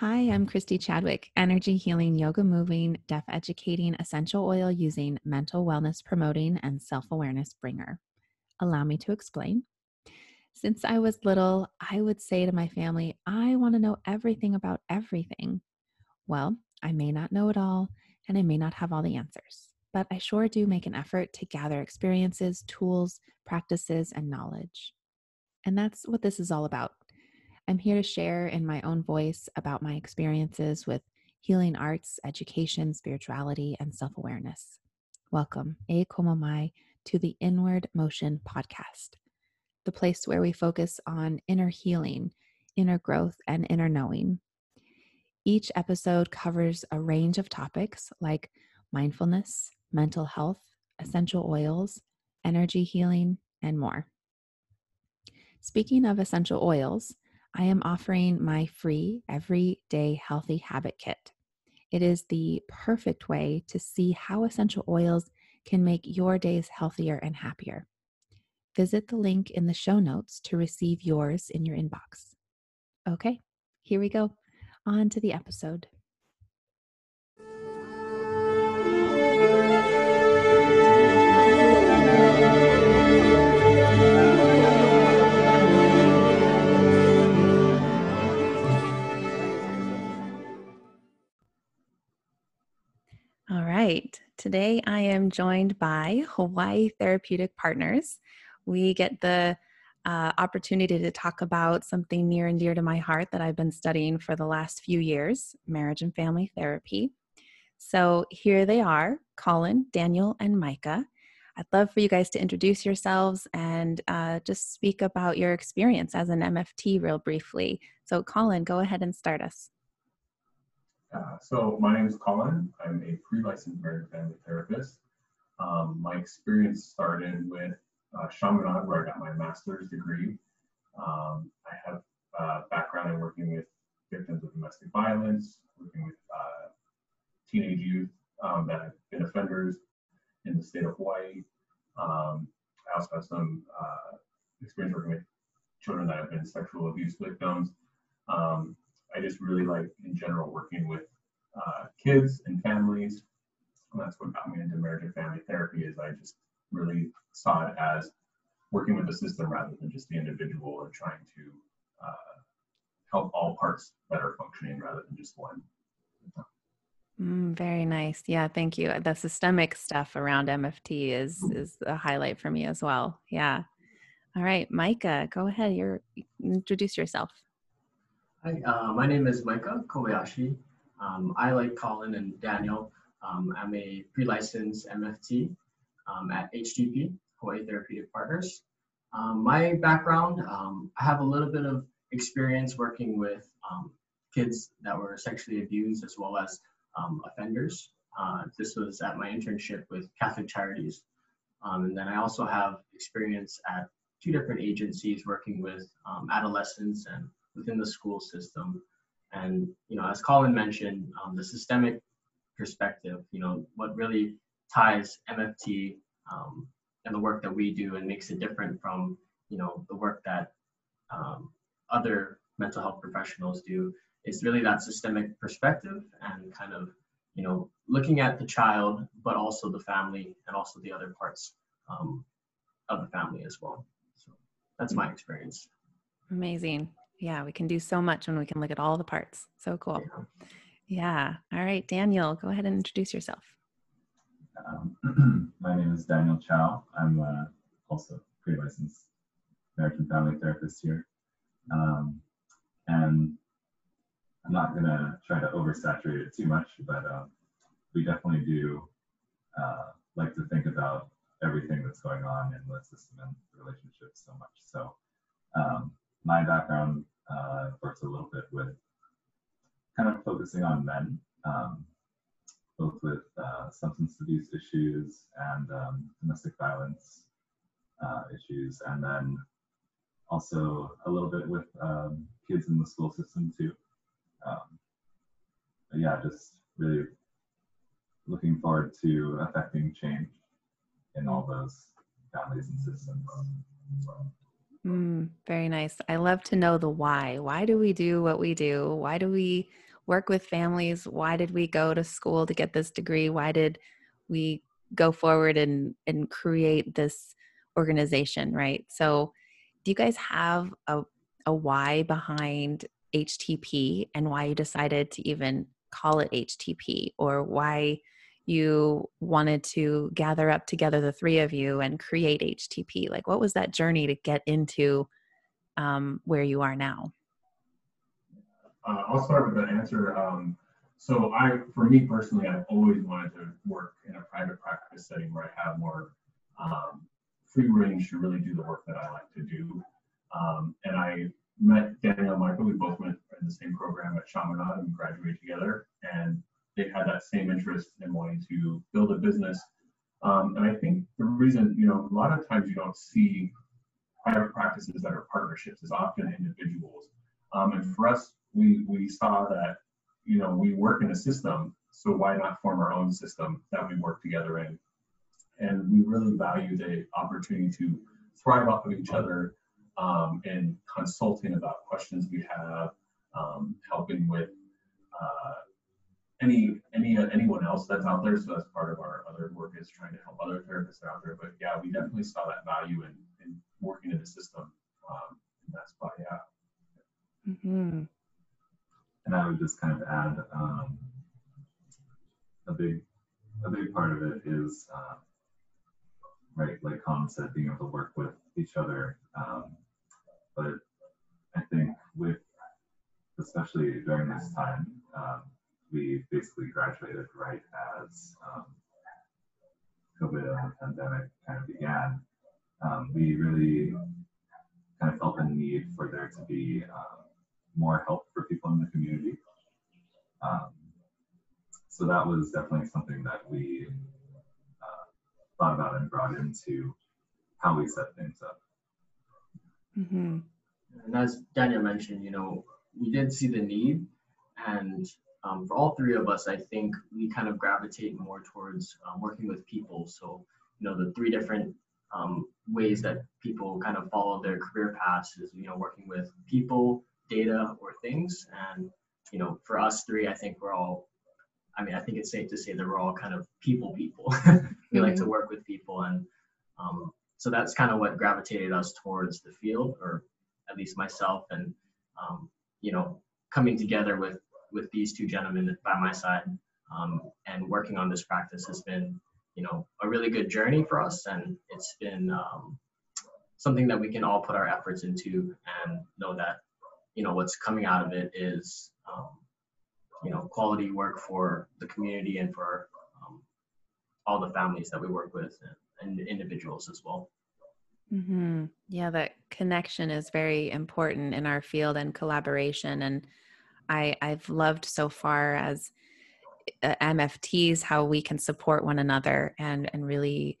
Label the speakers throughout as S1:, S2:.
S1: Hi, I'm Christy Chadwick, energy healing, yoga moving, deaf educating, essential oil using, mental wellness promoting, and self awareness bringer. Allow me to explain. Since I was little, I would say to my family, I want to know everything about everything. Well, I may not know it all, and I may not have all the answers, but I sure do make an effort to gather experiences, tools, practices, and knowledge. And that's what this is all about I'm here to share in my own voice about my experiences with healing arts, education, spirituality, and self awareness. Welcome, E Komo Mai, to the Inward Motion podcast, the place where we focus on inner healing, inner growth, and inner knowing. Each episode covers a range of topics like mindfulness, mental health, essential oils, energy healing, and more. Speaking of essential oils, I am offering my free everyday healthy habit kit. It is the perfect way to see how essential oils can make your days healthier and happier. Visit the link in the show notes to receive yours in your inbox. Okay, here we go. On to the episode. All right. Today I am joined by Hawaii Therapeutic Partners. We get the uh, opportunity to talk about something near and dear to my heart that I've been studying for the last few years marriage and family therapy. So here they are Colin, Daniel, and Micah. I'd love for you guys to introduce yourselves and uh, just speak about your experience as an MFT real briefly. So, Colin, go ahead and start us.
S2: Uh, so my name is Colin. I'm a pre-licensed marriage and family therapist. Um, my experience started with uh, Chaminade, where I got my master's degree. Um, I have a background in working with victims of domestic violence, working with uh, teenage youth um, that have been offenders in the state of Hawaii. Um, I also have some uh, experience working with children that have been sexual abuse victims. Um, I just really like, in general, working with uh, kids and families. And that's what got me into marriage and family therapy. Is I just really saw it as working with the system rather than just the individual and trying to uh, help all parts that are functioning rather than just one.
S1: Mm, very nice. Yeah, thank you. The systemic stuff around MFT is is a highlight for me as well. Yeah. All right, Micah, go ahead. You're introduce yourself.
S3: Hi, uh, my name is Micah Kobayashi. Um, I, like Colin and Daniel, um, I'm a pre-licensed MFT um, at HTP, Hawaii Therapeutic Partners. Um, my background, um, I have a little bit of experience working with um, kids that were sexually abused as well as offenders. Uh, this was at my internship with Catholic Charities. and then I also have experience at two different agencies working with adolescents and within the school system. And, you know, as Colin mentioned, um, the systemic perspective, you know, what really ties MFT um, and the work that we do and makes it different from, you know, the work that um, other mental health professionals do is really that systemic perspective and kind of, you know, looking at the child, but also the family and also the other parts um, of the family as well. So that's my experience.
S1: Amazing. Yeah, we can do so much when we can look at all the parts. So cool. Yeah. All right, Daniel, go ahead and introduce yourself.
S4: Um, my name is Daniel Chow. I'm uh, also pre-licensed marriage and family therapist here. Um, and I'm not going to try to oversaturate it too much, but uh, we definitely do uh, like to think about everything that's going on in the system and relationships so much. So um, my background uh, works a little bit with kind of focusing on men, um, both with uh, substance abuse issues and um, domestic violence uh, issues, and then also a little bit with um, kids in the school system too. Um, yeah, just really looking forward to affecting change in all those families and systems.
S1: Mm, very nice. I love to know the why. Why do we do what we do? Why do we work with families? Why did we go to school to get this degree? Why did we go forward and and create this organization, right? So, do you guys have a a why behind HTP and why you decided to even call it HTP or why you wanted to gather up together the three of you and create HTP? Like, what was that journey to get into um, where you are now?
S2: Uh, I'll start with the answer. Um, so I, for me personally, I've always wanted to work in a private practice setting where I have more um, free range to really do the work that I like to do. Um, and I met Daniel and Micah. We both went in the same program at Chaminade and graduated together. And they had that same interest in wanting to build a business. Um, and I think the reason, you know, a lot of times you don't see private practices that are partnerships is often individuals. Um, and for us, we we saw that you know we work in a system, so why not form our own system that we work together in? And we really value the opportunity to thrive off of each other um, and consulting about questions we have, um, helping with uh, any any uh, anyone else that's out there. So that's part of our other work is trying to help other therapists out there. But yeah, we definitely saw that value in, in working in the system. Um, and that's why yeah.
S1: Mm-hmm.
S4: And I would just kind of add um, a big a big part of it is uh, right, like Colin said, being able to work with each other. Um, but I think with especially during this time, um, we basically graduated right as um, COVID and the pandemic kind of began. Um, we really kind of felt a need for there to be um, more help for people in the community. Um, so that was definitely something that we uh, thought about and brought into how we set things up.
S3: Mm-hmm. And as Daniel mentioned, you know, we did see the need, and um, for all three of us, I think we kind of gravitate more towards um, working with people. So, you know, the three different um, ways that people kind of follow their career paths is, you know, working with people, data, or things. And, you know, for us three, I think we're all, I mean, I think it's safe to say that we're all kind of people people. we mm-hmm. like to mm-hmm. work with people. And um, so that's kind of what gravitated us towards the field, or at least myself. And, um, you know, coming together with with these two gentlemen by my side. Um, and working on this practice has been you know a really good journey for us. And it's been um, something that we can all put our efforts into and know that you know what's coming out of it is um, you know quality work for the community and for um, all the families that we work with and, and individuals as well.
S1: Mm-hmm. yeah that connection is very important in our field and collaboration. And I, I've loved so far as uh, MFTs how we can support one another and and really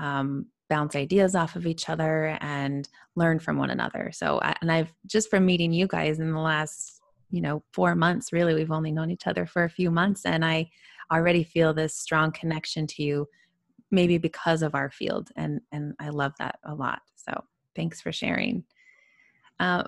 S1: um, bounce ideas off of each other and learn from one another. So and I've just from meeting you guys in the last you know four months really we've only known each other for a few months and I already feel this strong connection to you maybe because of our field and and I love that a lot. So thanks for sharing. Uh,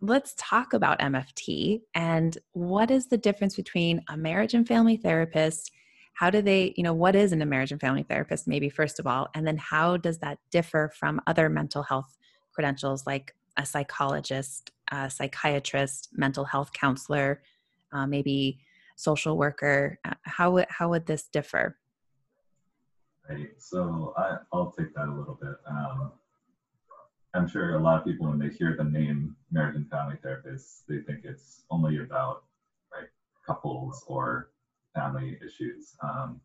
S1: let's talk about MFT and what is the difference between a marriage and family therapist? How do they, you know, what is an marriage and family therapist, maybe first of all, and then how does that differ from other mental health credentials like a psychologist, a psychiatrist, mental health counselor, uh, maybe social worker? Uh, how would how would this differ?
S4: Right. So I, will take that a little bit. Um, I'm sure a lot of people, when they hear the name and family therapists, they think it's only about right couples or family issues. Um,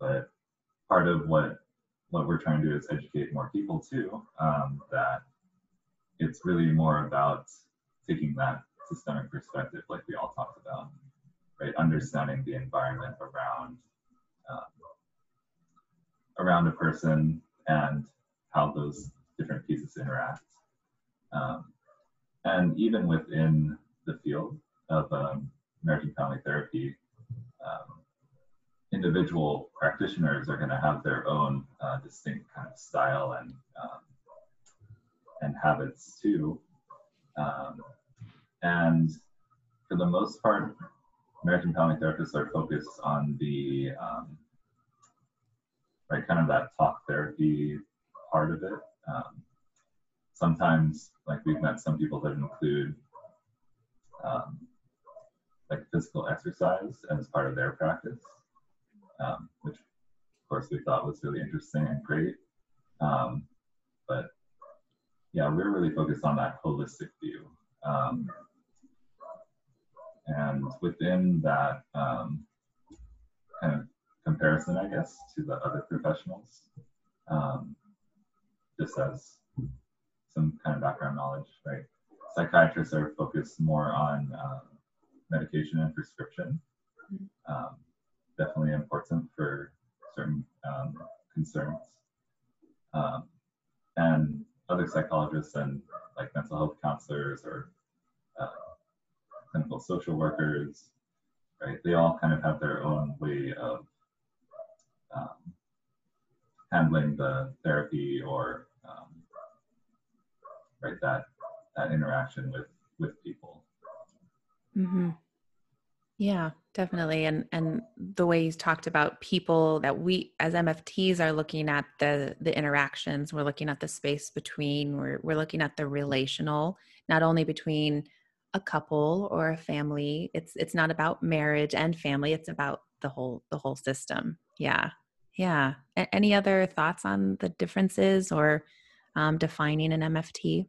S4: but part of what what we're trying to do is educate more people too um, that it's really more about taking that systemic perspective, like we all talked about, right? Understanding the environment around um, around a person and how those different pieces interact. Um, and even within the field of um, and family therapy, um, individual practitioners are going to have their own uh, distinct kind of style and um, and habits too. Um, and for the most part, Marriage and Family Therapists are focused on the um, right kind of that talk therapy part of it. Um, sometimes, like we've met some people that include um, like physical exercise as part of their practice, um, which of course we thought was really interesting and great. Um, but yeah, we're really focused on that holistic view. Um, and within that um, kind of comparison, I guess, to the other professionals, um, just as some kind of background knowledge, right? Psychiatrists are focused more on um, medication and prescription. Um, definitely important for certain um, concerns. Um, and other psychologists and like mental health counselors or uh, clinical social workers, right? They all kind of have their own way of um, handling the therapy or right that that interaction with with people.
S1: Mm-hmm. Yeah, definitely. And and the way he's talked about people that we as MFTs are looking at the the interactions, we're looking at the space between, we're we're looking at the relational, not only between a couple or a family. It's it's not about marriage and family, it's about the whole the whole system. Yeah. Yeah. A- any other thoughts on the differences or um, defining an MFT?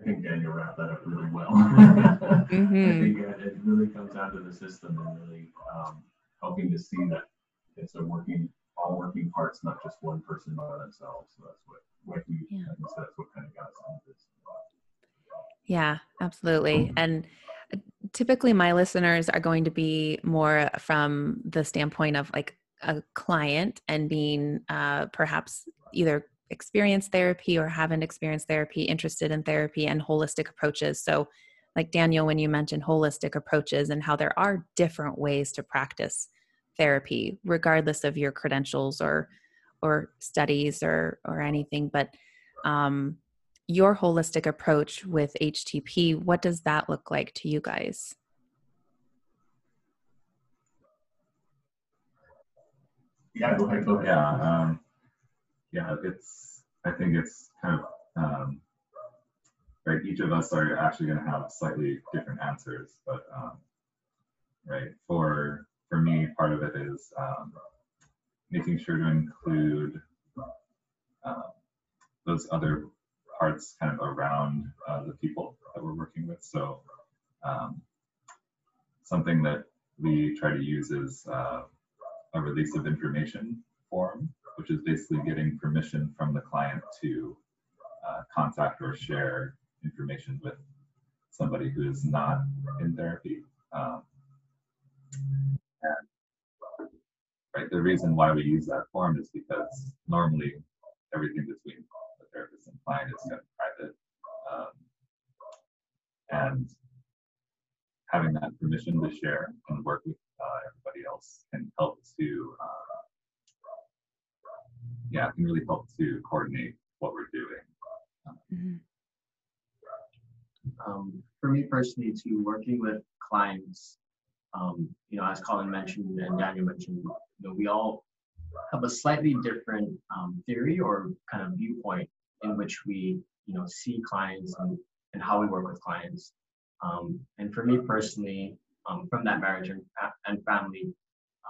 S2: I think Daniel wrapped that up really well.
S1: Mm-hmm.
S5: I think it really comes down to the system and really um,
S2: Helping to see that it's a working, all working parts, not just one person by themselves. So that's what, like we,
S1: Yeah.
S2: we that's what kind of got us into this.
S1: Yeah, absolutely. And uh, typically, my listeners are going to be more from the standpoint of like a client and being uh, perhaps either experienced therapy or haven't experienced therapy, interested in therapy and holistic approaches. So, like Daniel, when you mentioned holistic approaches and how there are different ways to practice therapy, regardless of your credentials or or studies or or anything, but um, your holistic approach with HTP, what does that look like to you guys?
S2: Yeah, go ahead, go ahead.
S4: Yeah, um, yeah, it's. I think it's kind of um, right. Each of us are actually going to have slightly different answers, but um, right for for me, part of it is um, making sure to include uh, those other parts kind of around uh, the people that we're working with. So um, something that we try to use is uh, a release of information form, which is basically getting permission from the client to uh, contact or share information with somebody who is not in therapy. Um, and right, the reason why we use that form is because normally everything between the therapist and client is kind of private. Um, and having that permission to share and work with uh, everybody else can help to, uh, yeah, it can really help to coordinate what we're doing.
S1: Mhm.
S3: um, for me personally, to working with clients, um, you know, as Colin mentioned and Daniel mentioned, you know, we all have a slightly different um, theory or kind of viewpoint in which we, you know, see clients and, and how we work with clients. Um, and for me personally, um, from that marriage and, and family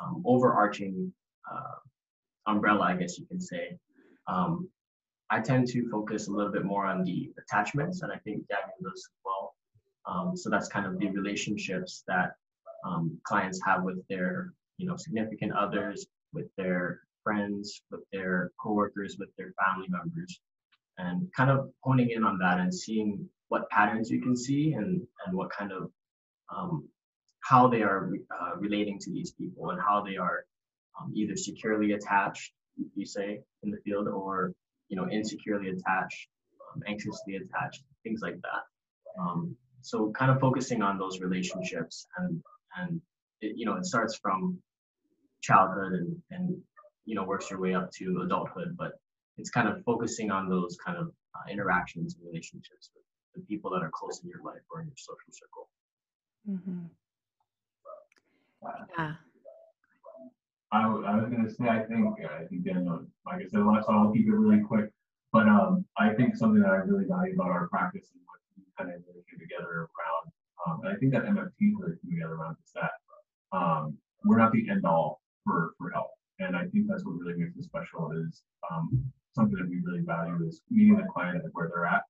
S3: um, overarching uh, umbrella, I guess you can say, um, I tend to focus a little bit more on the attachments, and I think Daniel does as well. Um, so that's kind of the relationships that um, clients have with their, you know, significant others, with their friends, with their coworkers, with their family members, and kind of honing in on that and seeing what patterns you can see and and what kind of um, how they are re- uh, relating to these people and how they are um, either securely attached, you say, in the field, or you know, insecurely attached, um, anxiously attached, things like that. Um, so kind of focusing on those relationships and and it, you know it starts from childhood and and you know works your way up to adulthood, but it's kind of focusing on those kind of uh, interactions and relationships with the people that are close in your life or in your social circle.
S1: mm-hmm. wow. Yeah.
S2: I, was gonna say, I think, I think Daniel, like I said last time, I'll keep it really quick. But, um, I think something that I really value about our practice and what we kind of really came together around, um, and I think that MFT really came together around is that, um, we're not the end all for, for help. And I think that's what really makes it special is, um, something that we really value is meeting the client at where they're at.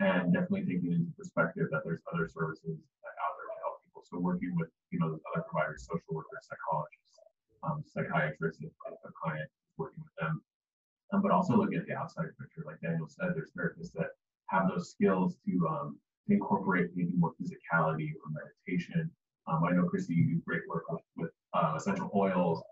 S2: And definitely taking into perspective that there's other services out there to help people. So working with, you know, those other providers, social workers, psychologists, um, psychiatrists, if a client is working with them. Um, but also looking at the outside picture, like Daniel said, there's therapists that have those skills to um, incorporate maybe more physicality or meditation. Um, I know Chrissy, you do great work with, uh, essential oils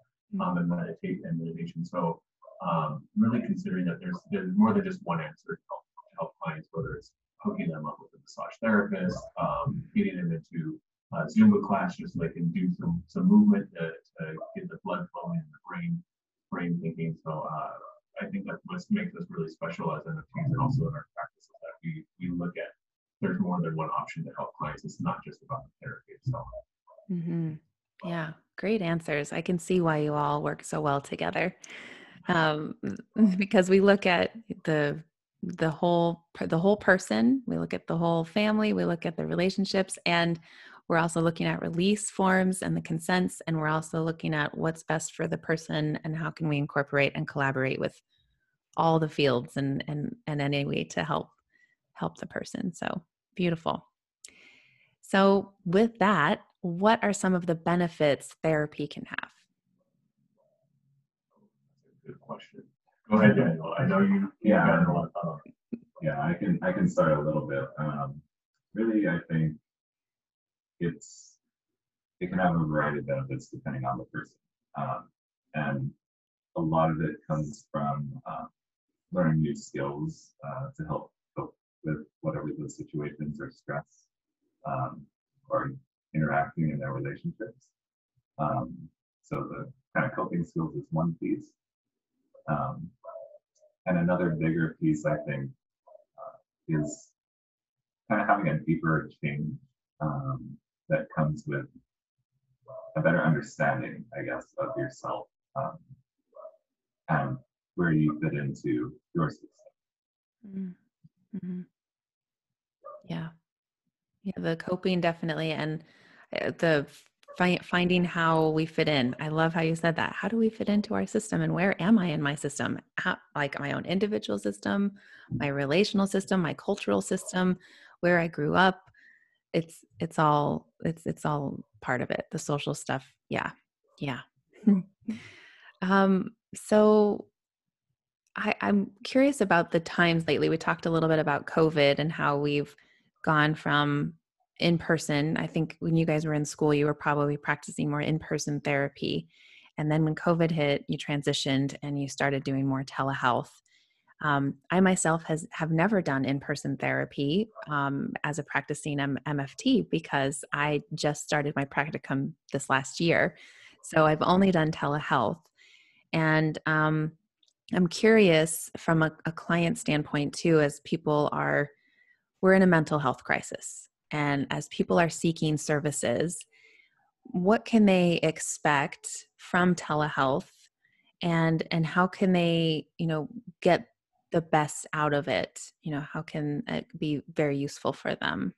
S2: um, and meditate and meditation. So um, really considering that there's there's more than just one answer to help, to help clients, whether it's hooking them up with a massage therapist, getting them into uh, Zumba class just so they can do some some movement to, to get the blood flowing in the brain, brain thinking. So uh, I think that what makes us really special as MFTs and also in our practice is that we we look at there's more than one option to help clients. It's not just about the therapy itself.
S1: hmm Yeah, great answers. I can see why you all work so well together. Um, because we look at the the whole the whole person, we look at the whole family, we look at the relationships, and we're also looking at release forms and the consents, and we're also looking at what's best for the person and how can we incorporate and collaborate with all the fields and and and any way to help help the person. So beautiful. So with that, what are some of the benefits therapy can have?
S2: Good question. Go ahead, Daniel. I know you. you
S4: Yeah.
S2: got a lot of thought on it.
S4: Yeah, I can I can start a little bit. Um, really, I think it's it can have a variety of benefits depending on the person, um, and a lot of it comes from uh, learning new skills uh, to help cope with whatever those situations or stress um, or interacting in their relationships. Um, so the kind of coping skills is one piece. Um, and another bigger piece, I think, uh, is kind of having a deeper change um, that comes with a better understanding, I guess, of yourself um, and where you fit into your system.
S1: Mm-hmm. Yeah. Yeah, the coping definitely, and uh, the fi- finding how we fit in. I love how you said that. How do we fit into our system, and where am I in my system? How, like my own individual system, my relational system, my cultural system, where I grew up. It's it's all it's it's all part of it. The social stuff. Yeah, yeah. um. So I, I'm curious about the times lately. We talked a little bit about COVID and how we've gone from in person. I think when you guys were in school, you were probably practicing more in person therapy. And then when COVID hit, you transitioned and you started doing more telehealth. Um, I myself has have never done in person therapy um, as a practicing M- MFT because I just started my practicum this last year. So I've only done telehealth. And um, I'm curious from a, a client standpoint too, as people are, we're in a mental health crisis. And as people are seeking services, what can they expect from telehealth and and how can they you know get the best out of it you know how can it be very useful for them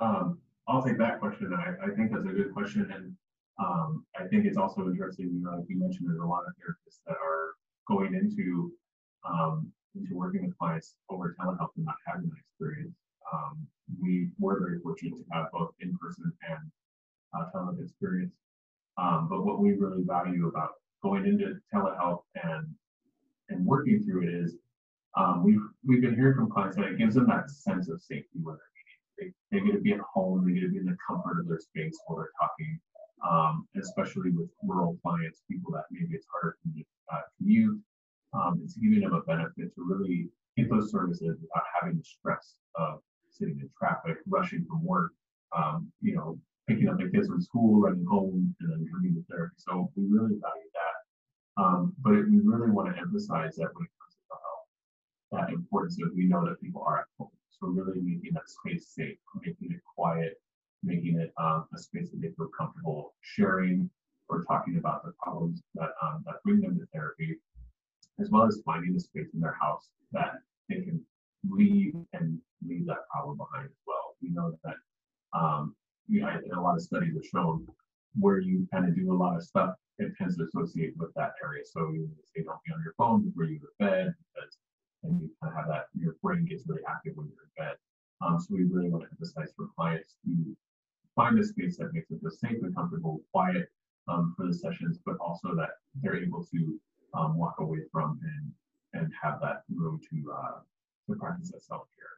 S2: Um, I'll take that question. I, I think that's a good question. And um, I think it's also interesting, like you mentioned, there's a lot of therapists that are going into um, into working with clients over telehealth and not having that experience. Um, we were very fortunate to have both in-person and uh, telehealth experience. Um, but what we really value about going into telehealth and and working through it is um, we've we've been hearing from clients that it gives them that sense of safety when they're meeting. They, they get to be at home, they get to be in the comfort of their space while they're talking. Um, especially with rural clients, people that maybe it's harder to uh, commute. Um, it's giving them a benefit to really get those services without having the stress of sitting in traffic, rushing from work, um, you know, picking up the kids from school, running home, and then coming to therapy. So we really value that. Um, but we really want to emphasize that when it comes to health, that importance of we know that people are at home. So really making that space safe, making it quiet, making it um, a space that they feel comfortable sharing or talking about the problems that, um, that bring them to therapy, as well as finding a space in their house that they can leave and leave that problem behind as well. We know that um, you know, a lot of studies have shown where you kind of do a lot of stuff, it tends to associate with that area. So you say don't be on your phone before you go to bed because and you kind of have that your brain gets really active when you're in bed. Um, so we really want to emphasize for clients to find a space that makes them feel safe and comfortable, quiet um, for the sessions, but also that they're able to um, walk away from and and have that room to uh, to practice that self care.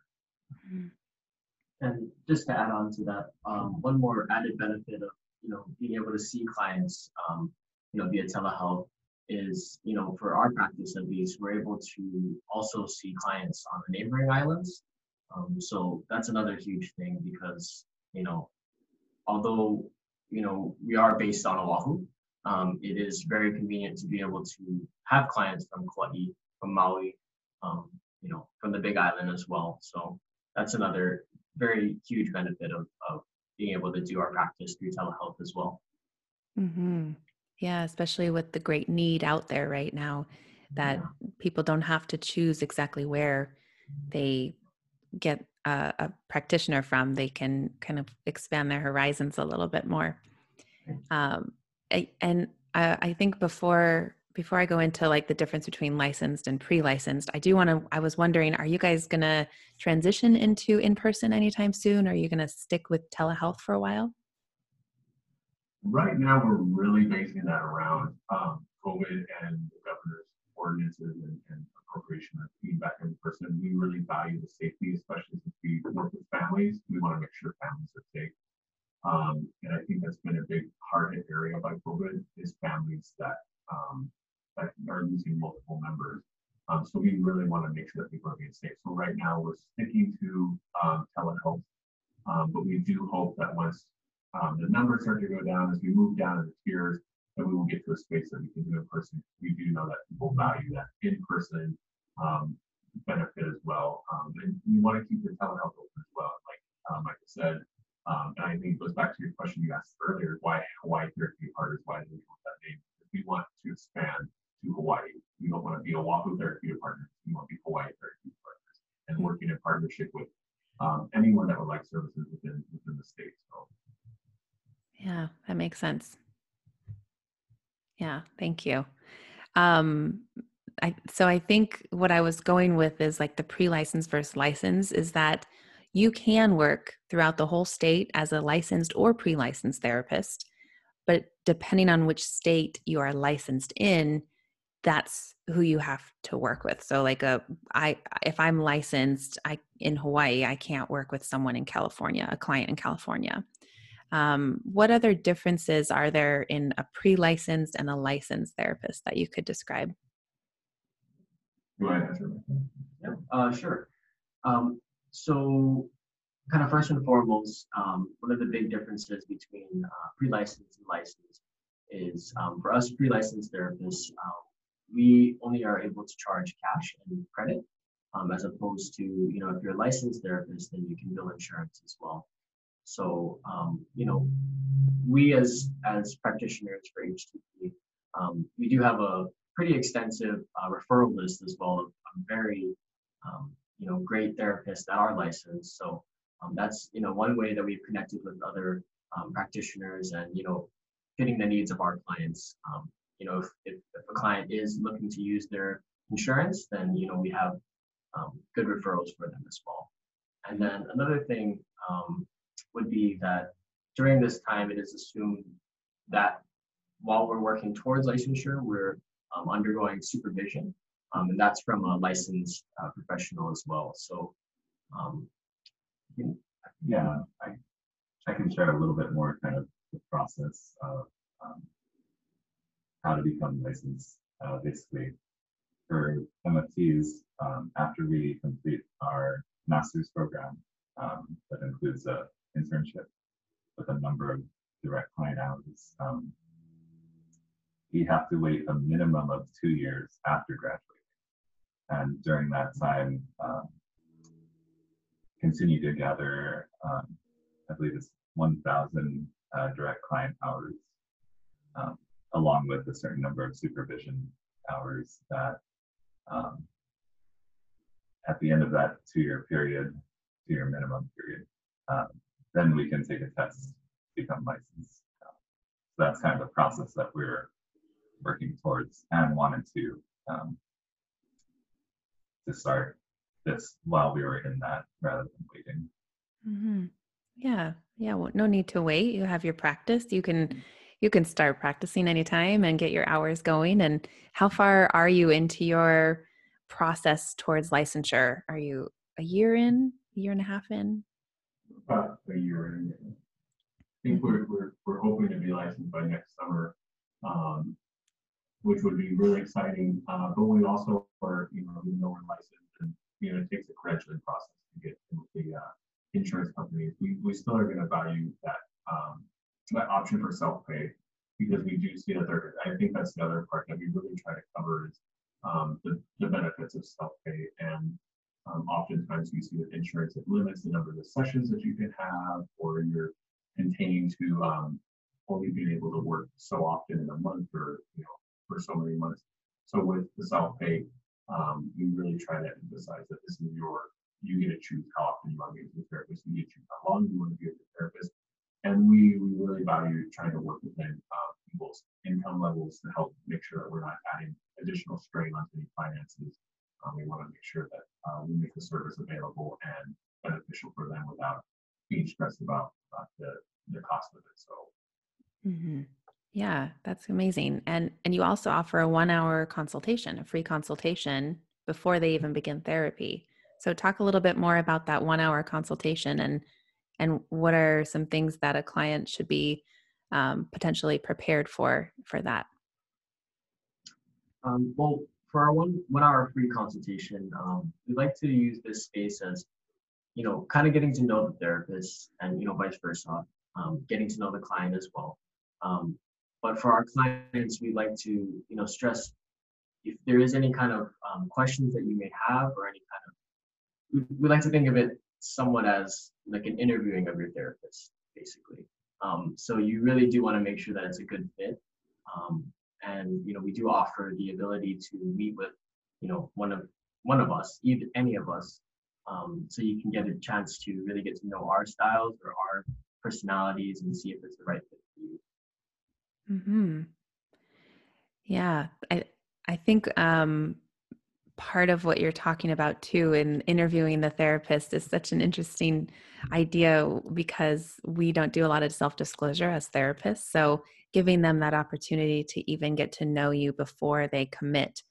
S3: And just to add on to that, um, one more added benefit of you know being able to see clients, um, you know, via telehealth is you know for our practice at least, we're able to also see clients on the neighboring islands. Um, so that's another huge thing because you know, although you know we are based on Oahu, um, it is very convenient to be able to have clients from Kauai, from Maui, um, you know, from the Big Island as well. So that's another very huge benefit of, of being able to do our practice through telehealth as well.
S1: Mm-hmm. Yeah, especially with the great need out there right now that
S3: Yeah.
S1: people don't have to choose exactly where they get a, a practitioner from. They can kind of expand their horizons a little bit more. Um, I, and I, I think before before I go into like the difference between licensed and pre-licensed, I do want to. I was wondering, are you guys gonna transition into in person anytime soon? Or are you gonna stick with telehealth for a while?
S2: Right now, we're really basing that around um, COVID and the governor's ordinances and, and appropriation of being back in person. We really value the safety, especially since we work with families. We want to make sure families are safe. Um, and I think that's been a big hard hit area by COVID is families that um, that are losing multiple members. Um, so we really want to make sure that people are being safe. So right now we're sticking to um, telehealth, um, but we do hope that once um, the numbers start to go down as we move down in the tiers, that we will get to a space that we can do in person. We do know that people value that in person um, benefit as well. Um, and we want to keep the telehealth open as well. Like Mike said, um, and I think it goes back to your question you asked earlier, why Hawaii Therapeutic Partners, why do we want that name? We want to expand to Hawaii. We don't want to be Oahu Therapeutic Partners. We want to be Hawaii Therapeutic Partners and working in partnership with um, anyone that would like services within within the state. So
S1: Yeah, that makes sense. Yeah, thank you. Um, I, so I think what I was going with is like the pre-license versus license is that you can work throughout the whole state as a licensed or pre-licensed therapist, but depending on which state you are licensed in, that's who you have to work with. So like a I if I'm licensed I in Hawaii, I can't work with someone in California, a client in California. Um, what other differences are there in a pre-licensed and a licensed therapist that you could describe?
S3: Yeah, uh, sure. Um, so, kind of first and foremost, um, one of the big differences between uh, pre-licensed and licensed is um, for us pre-licensed therapists, um, we only are able to charge cash and credit, um, as opposed to you know if you're a licensed therapist, then you can bill insurance as well. So, um, you know, we as as practitioners for HTP, um, we do have a pretty extensive uh, referral list as well of, of very um, you know great therapists that are licensed. So um, that's you know one way that we've connected with other um, practitioners and you know fitting the needs of our clients. You know if, if, if a client is looking to use their insurance, then you know we have um, good referrals for them as well. And then another thing um, would be that during this time, it is assumed that while we're working towards licensure, we're um, undergoing supervision, um, and that's from a licensed uh, professional as well. So, um,
S4: Yeah, I, I can share a little bit more kind of the process of um, how to become licensed. Uh, basically, for MFTs, um, after we complete our master's program, um, that includes an internship with a number of direct client hours, um, we have to wait a minimum of two years after graduating. And during that time, um, continue to gather um, I believe it's 1,000 uh, direct client hours, um, along with a certain number of supervision hours that um, at the end of that two-year period, two-year minimum period, um, then we can take a test, become licensed. Uh, so that's kind of the process that we're working towards and wanted to um, to start this while we were in that rather than waiting.
S1: Mm-hmm. Yeah, yeah. Well, no need to wait. You have your practice. You can you can start practicing anytime and get your hours going. And how far are you into your process towards licensure? Are you a year in, a year and a half in?
S2: About a year in. I think we're, we're, we're hoping to be licensed by next summer, um, which would be really exciting. Uh, but we also are, you know, even though we're licensed and, you know, it takes a credentialing process to get the, uh, insurance companies, we, we still are gonna value that, um, that option for self-pay because we do see that there, I think that's the other part that we really try to cover is, um, the, the benefits of self-pay and um, oftentimes you see with insurance, it limits the number of sessions that you can have, or you're contained to um, only being able to work so often in a month or you know for so many months. So with the self-pay, um, we really try to emphasize that this is your you get to choose how often you want to be your therapist. You get to choose how long you want to be your therapist, and we we really value trying to work within uh, people's income levels to help make sure that we're not adding additional strain onto any finances. Um, we want to make sure that uh, we make the service available and beneficial for them without being stressed about, about the, the cost of it. So,
S1: mm-hmm. yeah, that's amazing. And and you also offer a one hour consultation, a free consultation before they even begin therapy. So talk a little bit more about that one hour consultation and and what are some things that a client should be um, potentially prepared for for that.
S3: Um, well, for our one one hour free consultation, um, we like to use this space as, you know, kind of getting to know the therapist and you know vice versa, um, getting to know the client as well. Um, but for our clients, we like to you know stress if there is any kind of um, questions that you may have or any kind of we, we like to think of it somewhat as like an interviewing of your therapist, basically. Um, so you really do want to make sure that it's a good fit. Um, and you know we do offer the ability to meet with you know one of one of us either any of us um, so you can get a chance to really get to know our styles or our personalities and see if it's the right fit for you
S1: hmm yeah i i think um part of what you're talking about too in interviewing the therapist is such an interesting idea because we don't do a lot of self disclosure as therapists. So giving them that opportunity to even get to know you before they commit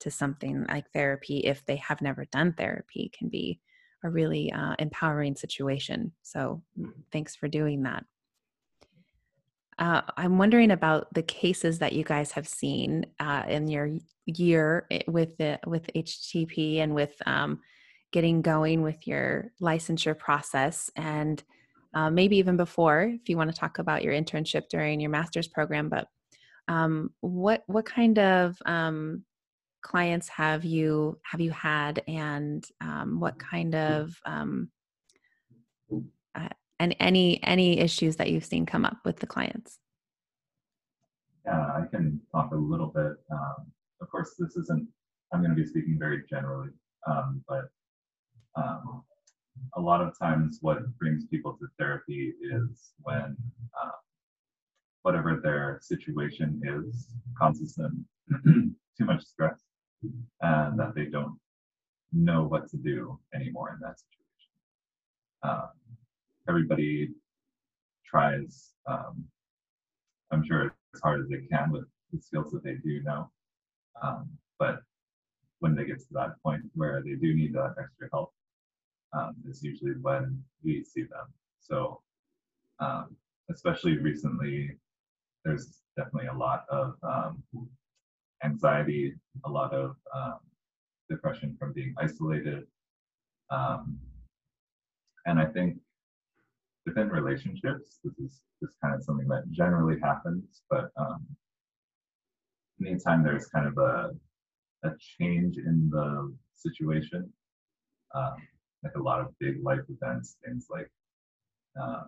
S1: to something like therapy if they have never done therapy can be a really uh, empowering situation. So mm, thanks for doing that uh, i'm wondering about the cases that you guys have seen uh, in your year eh, with the with htp and with um, getting going with your licensure process and uh, maybe even before if you want to talk about your internship during your master's program but um, what what kind of um, clients have you have you had and um, what kind of um, uh, and any any issues that you've seen come up with the clients
S4: yeah i can talk a little bit um, of course this isn't i'm going to be speaking very generally um, but um, a lot of times what brings people to therapy is when uh, whatever their situation is causes them too much stress and that they don't know what to do anymore in that situation. Everybody tries, um, I'm sure as hard as they can with the skills that they do know. Um, but when they get to that point where they do need that extra help, um, is usually when we see them. So, um, especially recently, there's definitely a lot of um, anxiety, a lot of um, depression from being isolated. Um, and I think within relationships, this is this kind of something that generally happens, but um, anytime there's kind of a, a change in the situation, um, like a lot of big life events, things like um,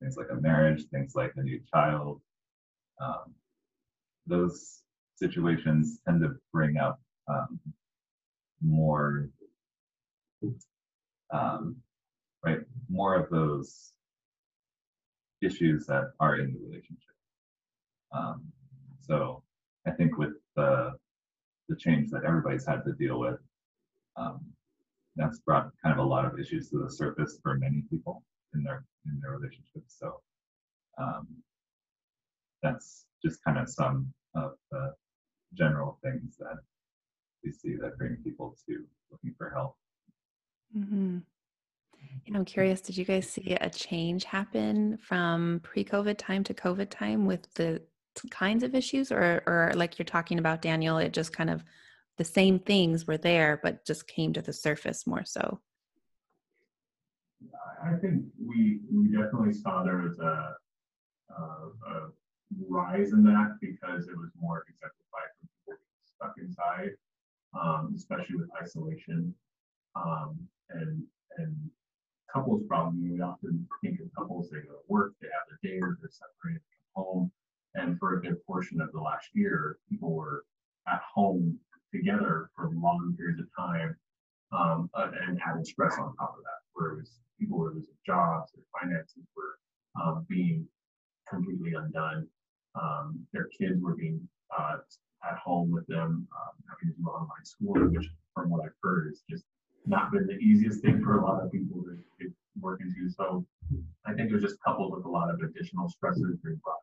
S4: things like a marriage, things like a new child. Um, those situations tend to bring up um, more, um, right, more of those issues that are in the relationship. Um, so I think with the the change that everybody's had to deal with, um, that's brought kind of a lot of issues to the surface for many people in their in their relationships. So um, that's just kind of some of the general things that we see that bring people to looking for help.
S6: Mm-hmm. And I'm curious, did you guys see a change happen from pre-COVID time to COVID time with the kinds of issues, or, or like you're talking about, Daniel, it just kind of the same things were there, but just came to the surface more so?
S2: I think we we definitely saw there was a, a, a rise in that because it was more exemplified from people stuck inside, um, especially with isolation. Um, and and couples problem, we often think of couples, they go to work, they have their day, or they're separated from home. And for a good portion of the last year, people were at home together for long periods of time um, and added stress on top of that, where it was people were losing jobs, their finances were um, being completely undone. Um, their kids were being uh, at home with them, um, having to do online schooling, which, from what I've heard, is just not been the easiest thing for a lot of people to, to work into. So I think it was just coupled with a lot of additional stressors being brought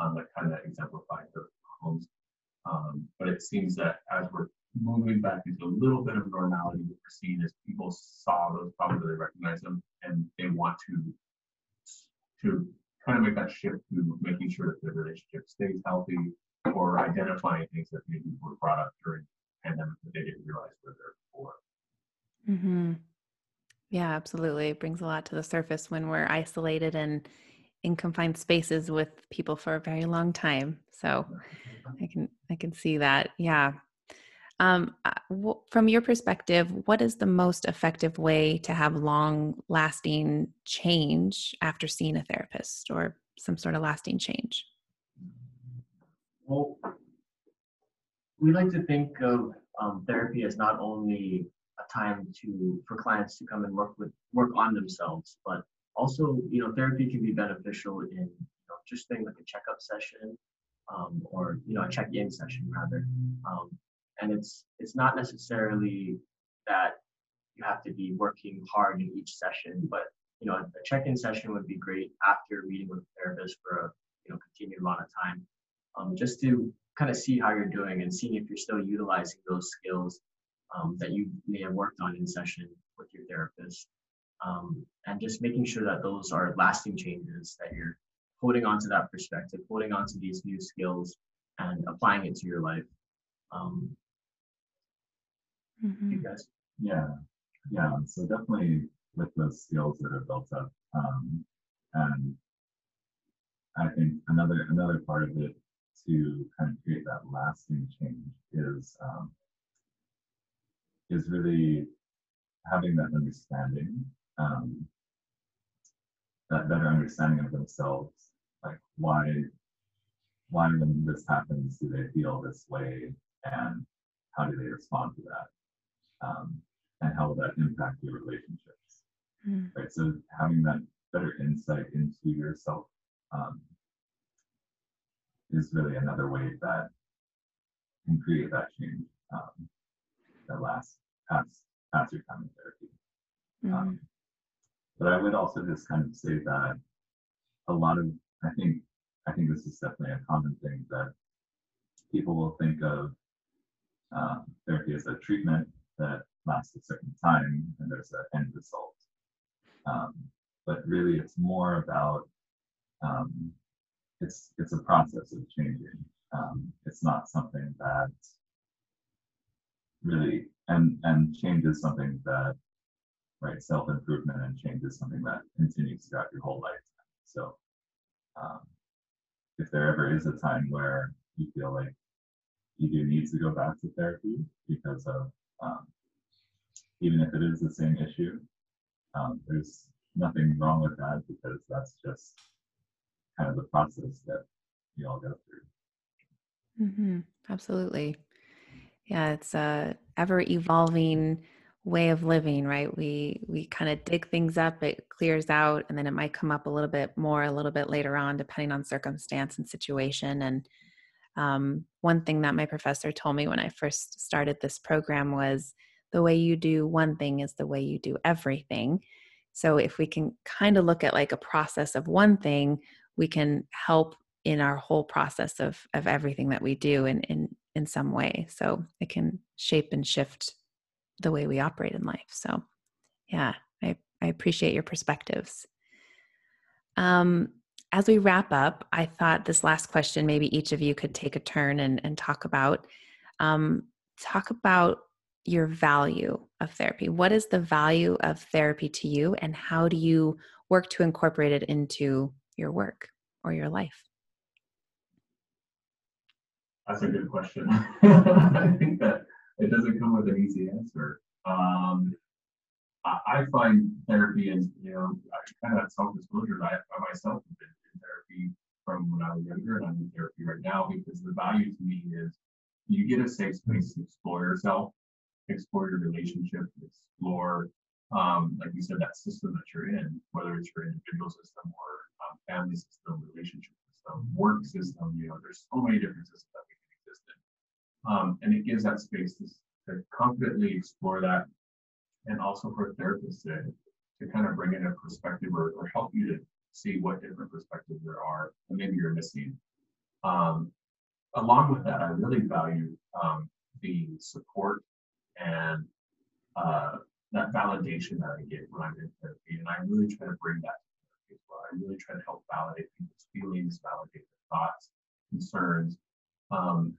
S2: um, that kind of exemplified the problems. Um, but it seems that as we're moving back into a little bit of normality, what we're seeing is people saw those problems, they recognize them, and they want to to kind of make that shift to making sure that the relationship stays healthy or identifying things that maybe were brought up during the pandemic that they didn't realize were there before.
S6: Mm-hmm. Yeah, absolutely. It brings a lot to the surface when we're isolated and in confined spaces with people for a very long time. So I can I can see that. Yeah. Um, uh, from your perspective, what is the most effective way to have long lasting change after seeing a therapist or some sort of lasting change?
S3: Well, we like to think of um, therapy as not only time to for clients to come and work with work on themselves, but also you know therapy can be beneficial in you know, just things like a checkup session um, or you know a check-in session rather. Um, and it's it's not necessarily that you have to be working hard in each session, but you know a check-in session would be great after meeting with a therapist for a you know continued amount of time, um, just to kind of see how you're doing and seeing if you're still utilizing those skills um, that you may have worked on in session with your therapist. Um, and just making sure that those are lasting changes that you're holding on to that perspective, holding on to these new skills and applying it to your life. Um,
S6: Mm-hmm.
S3: you guys.
S4: Yeah, yeah. So definitely with those skills that are built up, um, and I think another another part of it to kind of create that lasting change is um, is really having that understanding, um, that better understanding of themselves, like why why when this happens do they feel this way and how do they respond to that um, and how will that impact your relationships
S6: Mm.
S4: right so having that better insight into yourself um, is really another way that can create that change um, that lasts past past your time in therapy
S6: Mm-hmm.
S4: um, but I would also just kind of say that a lot of I think I think this is definitely a common thing that people will think of um, therapy as a treatment that lasts a certain time and there's an end result. Um, but really, it's more about um, it's it's a process of changing. Um, it's not something that really and and change is something that right self improvement and change is something that continues throughout your whole life. So um, if there ever is a time where you feel like you do need to go back to therapy because of um, even if it is the same issue, um, there's nothing wrong with that because that's just kind of the process that we all go through.
S1: hmm Absolutely. Yeah, it's a ever evolving way of living, right? We we kind of dig things up, it clears out, and then it might come up a little bit more a little bit later on, depending on circumstance and situation. And um, one thing that my professor told me when I first started this program was the way you do one thing is the way you do everything. So if we can kind of look at like a process of one thing, we can help in our whole process of of everything that we do and, in in some way. So it can shape and shift the way we operate in life. So yeah, I, I appreciate your perspectives. Um, as we wrap up, I thought this last question, maybe each of you could take a turn and, and talk about. Um, talk about your value of therapy. What is the value of therapy to you, and how do you work to incorporate it into your work or your life?
S2: That's a good question. I think that it doesn't come with an easy answer. Um, I, find therapy is, you know, I kind of self-disclosure. I, I myself have been in therapy from when I was younger, and I'm in therapy right now because the value to me is you get a safe space to explore yourself, explore your relationship, explore, um, like you said, that system that you're in, whether it's your individual system or um, family system, relationship system, work system. You know, there's so many different systems that we can exist in, um, and it gives that space to, to confidently explore that, and also for therapists to to kind of bring in a perspective or, or help you to see what different perspectives there are and maybe you're missing. Um, along with that, I really value um, the support and uh, that validation that I get when I'm in therapy. And I really try to bring that as well. I really try to help validate people's feelings, validate their thoughts, concerns. Um,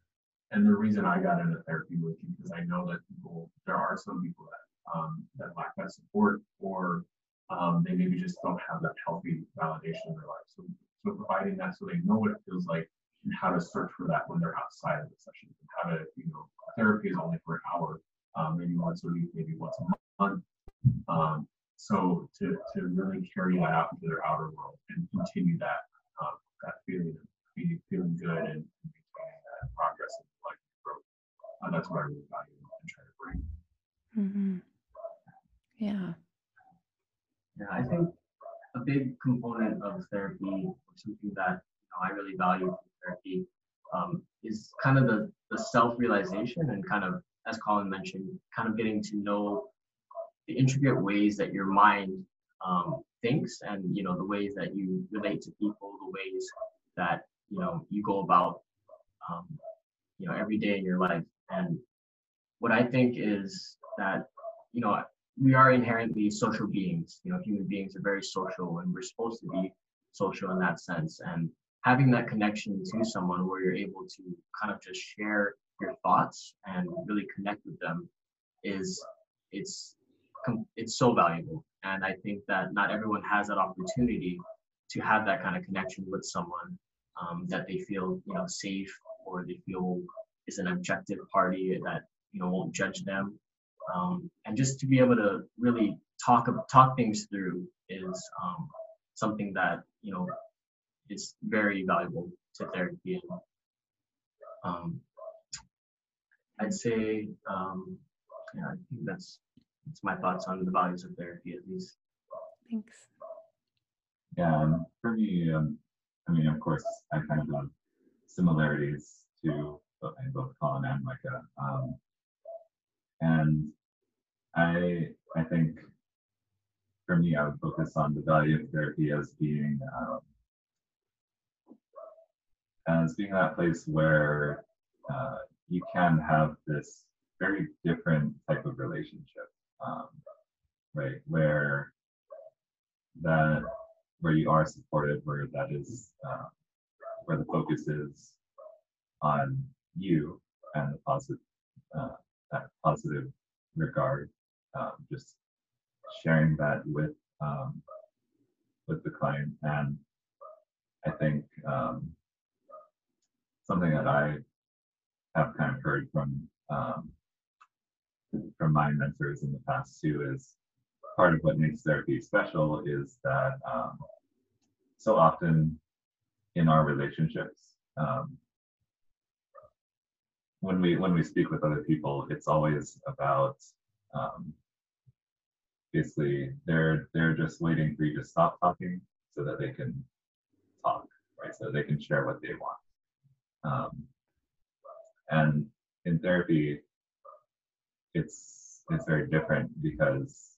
S2: and the reason I got into therapy was because I know that people, there are some people that um, that lack that support, or um, they maybe just don't have that healthy validation in their life. So, so providing that so they know what it feels like and how to search for that when they're outside of the session, and how to, you know, therapy is only for an hour, um, maybe once a week, maybe once a month. Um, so to, to really carry that out into their outer world and continue that um, that feeling of being feeling good and maintaining that progress and life growth. Uh, that's what I really value and try to bring.
S1: Mm-hmm. Yeah.
S3: Yeah, I think a big component of therapy, or something that you know, I really value from therapy, um, is kind of the, the self-realization and kind of, as Colin mentioned, kind of getting to know the intricate ways that your mind um, thinks and you know the ways that you relate to people, the ways that you know you go about um, you know every day in your life. And what I think is that you know we are inherently social beings. You know, human beings are very social, and we're supposed to be social in that sense. And having that connection to someone where you're able to kind of just share your thoughts and really connect with them is it's it's so valuable. And I think that not everyone has that opportunity to have that kind of connection with someone um, that they feel you know safe or they feel is an objective party that you know won't judge them um, and just to be able to really talk talk things through is um, something that you know is very valuable to therapy. Um, I'd say, um, yeah, I think that's that's my thoughts on the values of therapy at least.
S1: Thanks.
S4: Yeah, um, for me, um, I mean, of course, I kind of have similarities to both, both Colin and Micah. Um, and I I think for me, I would focus on the value of therapy as being um, as being that place where uh, you can have this very different type of relationship, um, right? Where that where you are supported, where that is uh, where the focus is on you and the positive uh, that positive regard, um, just sharing that with um, with the client, and I think um, something that I have kind of heard from um, from my mentors in the past too is part of what makes therapy special is that um, so often in our relationships, um, when we when we speak with other people, it's always about um, basically they're they're just waiting for you to stop talking so that they can talk, right? So they can share what they want. Um, and in therapy, it's it's very different because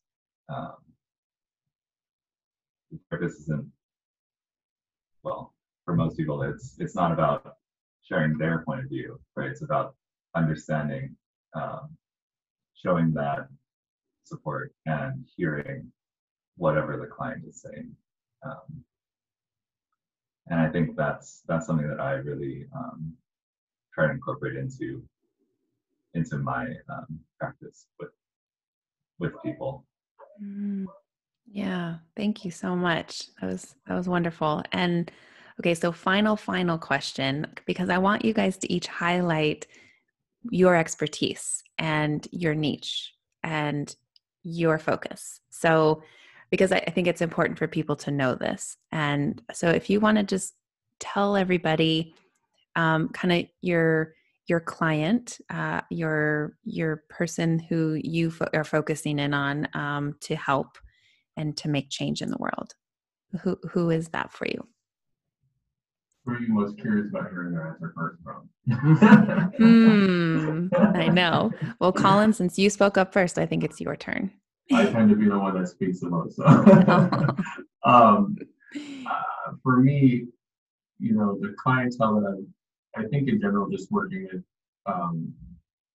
S4: um, the therapist isn't well for most people it's it's not about sharing their point of view right? It's about understanding um, showing that support and hearing whatever the client is saying um, and i think that's that's something that i really um, try to incorporate into into my um, practice with with people
S1: Mm, Yeah, thank you so much. That was that was wonderful. And okay, so final final question because I want you guys to each highlight your expertise and your niche and your focus. So because I, I think it's important for people to know this. And so if you want to just tell everybody um, kind of your your client, uh, your your person who you fo- are focusing in on um, to help and to make change in the world. Who who is that for you?
S2: Who are you most curious about hearing their answer first from?
S1: Hmm, I know. Well, Colin, since you spoke up first, I think it's your turn.
S2: I tend to be the one that speaks the most. So. um, uh, for me, you know, the clientele that I, I think in general, just working with, um,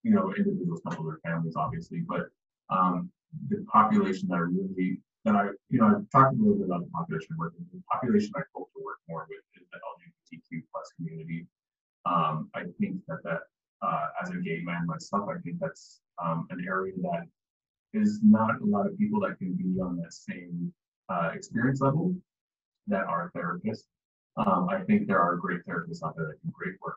S2: you know, individuals, couples, or families, obviously, but um, the population that I really, that I, you know, I've talked a little bit about the population working. With the population I hope to work more with is the LGBTQ plus community. Um, I think that that, uh, as a gay man myself, I think that's um, an area that is not a lot of people that can be on that same uh, experience level that are therapists. Um, I think there are great therapists out there that do great work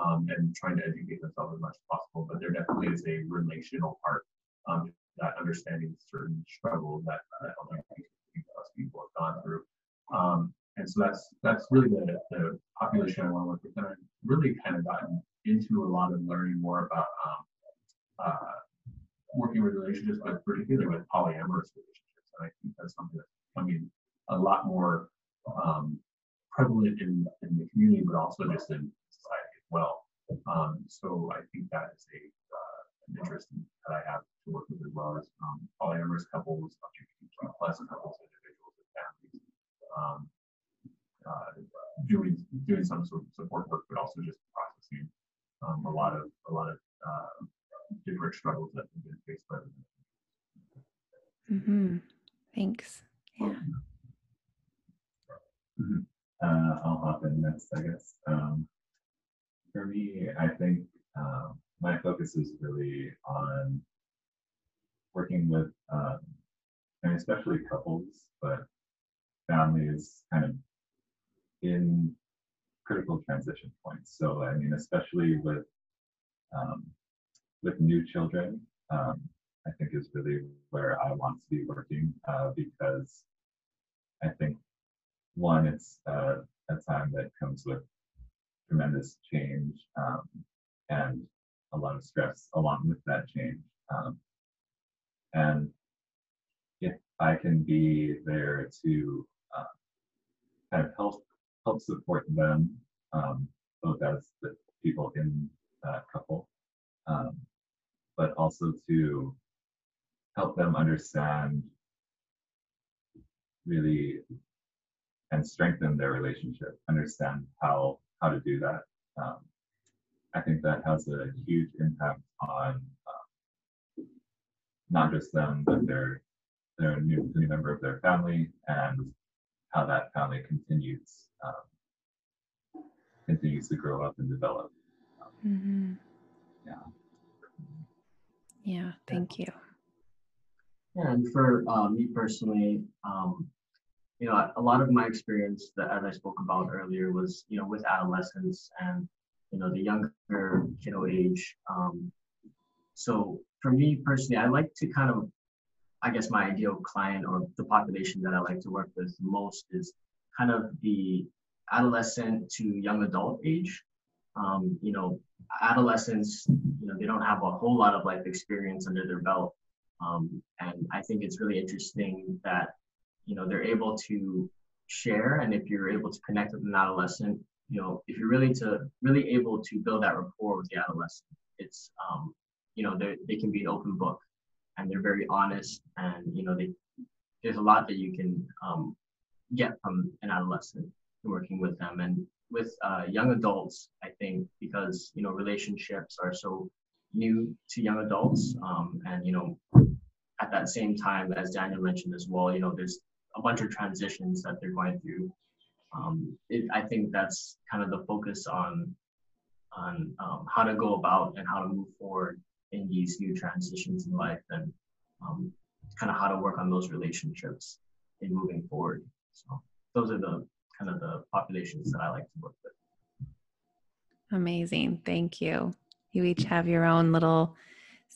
S2: um, and trying to educate themselves as much as possible, but there definitely is a relational part um, that understanding certain struggles that, plus people have gone through. Um, and so that's that's really the, the population I want to work with. And I've really kind of gotten into a lot of learning more about um, uh, working with relationships, but particularly with polyamorous relationships. And I think that's something that's becoming a lot more um, prevalent in, in the community, but also just in society as well. Um, so I think that is a uh, an interest that I have to work with as well as um, polyamorous couples, LGBTQ plus couples, individuals, and families. Um, uh, doing doing some sort of support work, but also just processing um, a lot of a lot of uh, different struggles that have been faced by them.
S1: hmm Thanks. Yeah.
S4: Mhm. Uh, I'll hop in next, I guess. Um, for me, I think um, my focus is really on working with, um, and especially couples, but families kind of in critical transition points. So, I mean, especially with um, with new children, um, I think is really where I want to be working uh, because I think one, it's uh, a time that comes with tremendous change um, and a lot of stress along with that change. Um, and if I can be there to uh, kind of help help support them, um, both as the people in that couple, um, but also to help them understand really and strengthen their relationship, understand how how to do that. Um, I think that has a huge impact on um, not just them, but their their new, new member of their family and how that family continues um, continues to grow up and develop.
S1: hmm
S4: Yeah.
S1: Yeah. Thank you.
S3: And for uh, me personally, um, you know, a lot of my experience that as I spoke about earlier was, you know, with adolescents and, you know, the younger kiddo age. Um, so for me personally, I like to kind of I guess my ideal client or the population that I like to work with most is kind of the adolescent to young adult age. Um, you know, adolescents, you know, they don't have a whole lot of life experience under their belt. Um, and I think it's really interesting that, you know, they're able to share. And if you're able to connect with an adolescent, you know, if you're really to really able to build that rapport with the adolescent, it's, um, you know, they can be an open book and they're very honest and, you know, they, there's a lot that you can um, get from an adolescent working with them. And with uh, young adults, I think because you know relationships are so new to young adults, um, and you know at that same time as Daniel mentioned as well, you know there's a bunch of transitions that they're going through. Um, it, I think that's kind of the focus on on um, how to go about and how to move forward in these new transitions in life and um, kind of how to work on those relationships in moving forward. So those are the kind of the populations that I like to work with.
S1: Amazing. Thank you. You each have your own little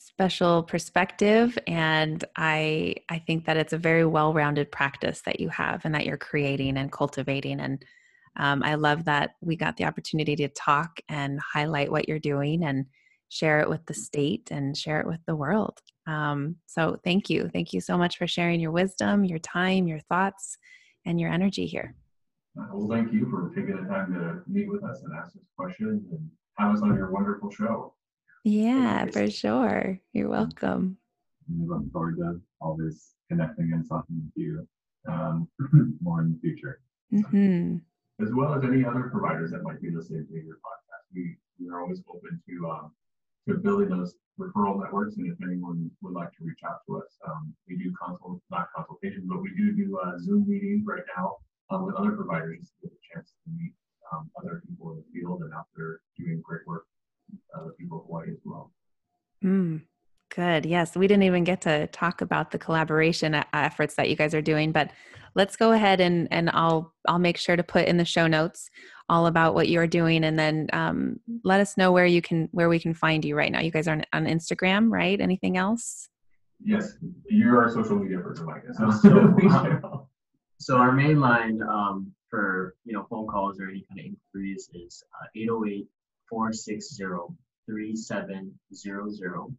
S1: special perspective and I I think that it's a very well-rounded practice that you have and that you're creating and cultivating and um, I love that we got the opportunity to talk and highlight what you're doing and share it with the state and share it with the world. Um, so thank you. Thank you so much for sharing your wisdom, your time, your thoughts, and your energy here.
S2: Well, thank you for taking the time to meet with us and ask us questions and have us on your wonderful show.
S1: Yeah, for sure. You're welcome.
S4: We look forward to always connecting and talking with you um, more in the future.
S1: Mm-hmm.
S2: As well as any other providers that might be listening to your podcast. We, we are always open to um, to building those referral networks. And if anyone would like to reach out to us, um, we do consult, not consultations, but we do do uh, Zoom meetings right now um, with other providers just to get a chance to meet um, other people in the field and out there doing great work with other people of Hawaii as well.
S1: Mm, good. Yes, we didn't even get to talk about the collaboration efforts that you guys are doing, but let's go ahead and and I'll I'll make sure to put in the show notes all about what you're doing, and then um, let us know where you can where we can find you right now. You guys are on, on Instagram, right? Anything else?
S2: Yes, you're our social media person, Micah. So,
S3: so, so our main line um, for you know phone calls or any kind of inquiries is uh, 808 460 3700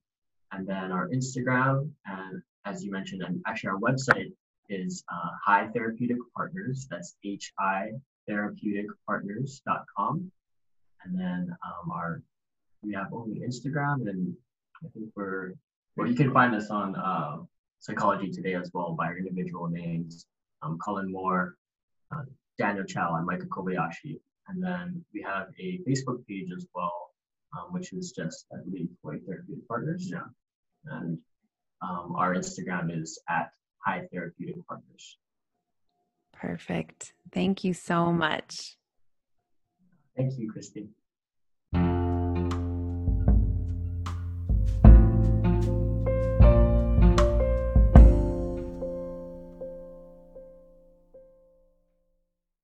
S3: and then our instagram and as you mentioned and actually our website is uh, high therapeutic partners that's hi therapeuticpartners.com and then um, our we have only instagram and i think we're well you can find us on uh, psychology today as well by our individual names um, Colin Moore, uh, Daniel Chow, and Micah Kobayashi. And then we have a Facebook page as well, um, which is just, I believe, Hawaii Therapeutic Partners. Yeah. And um, our Instagram is at High Therapeutic Partners.
S1: Perfect. Thank you so much.
S3: Thank you, Christy.